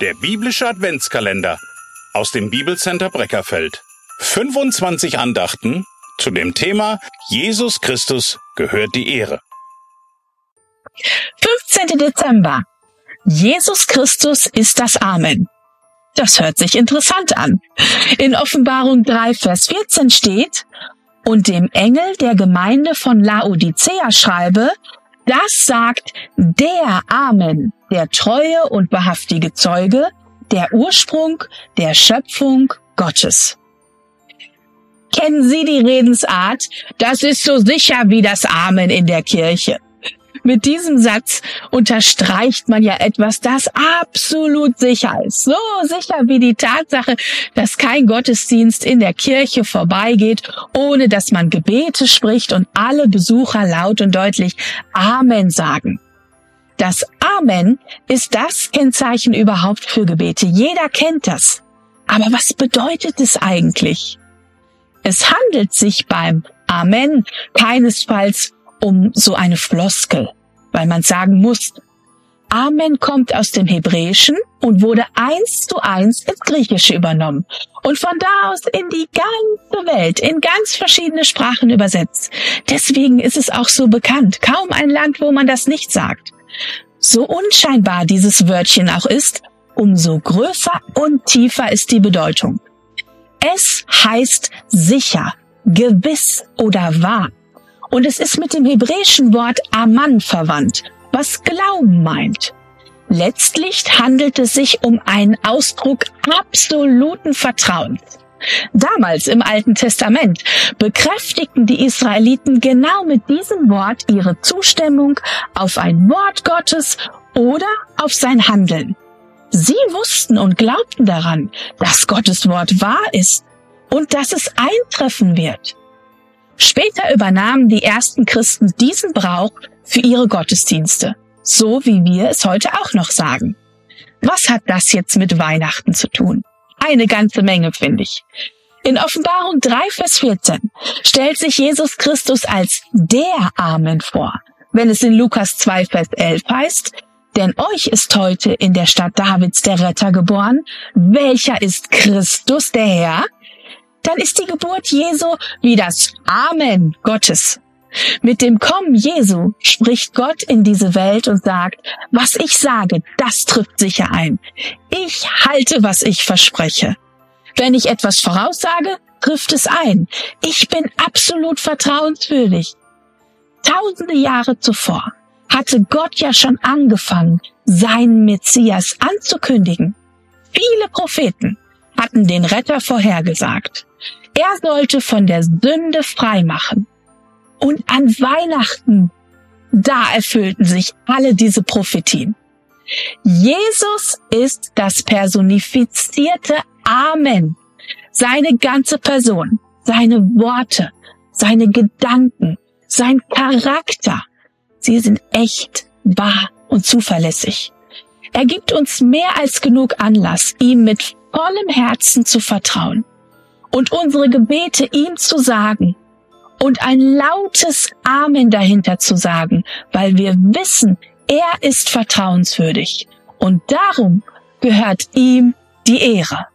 Der biblische Adventskalender aus dem Bibelcenter Breckerfeld. 25 Andachten zu dem Thema Jesus Christus gehört die Ehre. 15. Dezember. Jesus Christus ist das Amen. Das hört sich interessant an. In Offenbarung 3, Vers 14 steht, und dem Engel der Gemeinde von Laodicea schreibe, das sagt der Amen, der treue und wahrhaftige Zeuge, der Ursprung der Schöpfung Gottes. Kennen Sie die Redensart? Das ist so sicher wie das Amen in der Kirche. Mit diesem Satz unterstreicht man ja etwas, das absolut sicher ist. So sicher wie die Tatsache, dass kein Gottesdienst in der Kirche vorbeigeht, ohne dass man Gebete spricht und alle Besucher laut und deutlich Amen sagen. Das Amen ist das Kennzeichen überhaupt für Gebete. Jeder kennt das. Aber was bedeutet es eigentlich? Es handelt sich beim Amen keinesfalls um so eine Floskel, weil man sagen muss, Amen kommt aus dem Hebräischen und wurde eins zu eins ins Griechische übernommen und von da aus in die ganze Welt, in ganz verschiedene Sprachen übersetzt. Deswegen ist es auch so bekannt. Kaum ein Land, wo man das nicht sagt. So unscheinbar dieses Wörtchen auch ist, umso größer und tiefer ist die Bedeutung. Es heißt sicher, gewiss oder wahr. Und es ist mit dem hebräischen Wort Aman verwandt, was Glauben meint. Letztlich handelt es sich um einen Ausdruck absoluten Vertrauens. Damals im Alten Testament bekräftigten die Israeliten genau mit diesem Wort ihre Zustimmung auf ein Wort Gottes oder auf sein Handeln. Sie wussten und glaubten daran, dass Gottes Wort wahr ist und dass es eintreffen wird. Später übernahmen die ersten Christen diesen Brauch für ihre Gottesdienste, so wie wir es heute auch noch sagen. Was hat das jetzt mit Weihnachten zu tun? Eine ganze Menge, finde ich. In Offenbarung 3, Vers 14 stellt sich Jesus Christus als der Amen vor, wenn es in Lukas 2, Vers 11 heißt, denn euch ist heute in der Stadt Davids der Retter geboren, welcher ist Christus der Herr, dann ist die Geburt Jesu wie das Amen Gottes. Mit dem Kommen Jesu spricht Gott in diese Welt und sagt, was ich sage, das trifft sicher ein. Ich halte, was ich verspreche. Wenn ich etwas voraussage, trifft es ein. Ich bin absolut vertrauenswürdig. Tausende Jahre zuvor hatte Gott ja schon angefangen, seinen Messias anzukündigen. Viele Propheten hatten den Retter vorhergesagt. Er sollte von der Sünde frei machen. Und an Weihnachten, da erfüllten sich alle diese Prophetien. Jesus ist das personifizierte Amen. Seine ganze Person, seine Worte, seine Gedanken, sein Charakter, sie sind echt, wahr und zuverlässig. Er gibt uns mehr als genug Anlass, ihm mit vollem Herzen zu vertrauen und unsere Gebete ihm zu sagen und ein lautes Amen dahinter zu sagen, weil wir wissen, er ist vertrauenswürdig und darum gehört ihm die Ehre.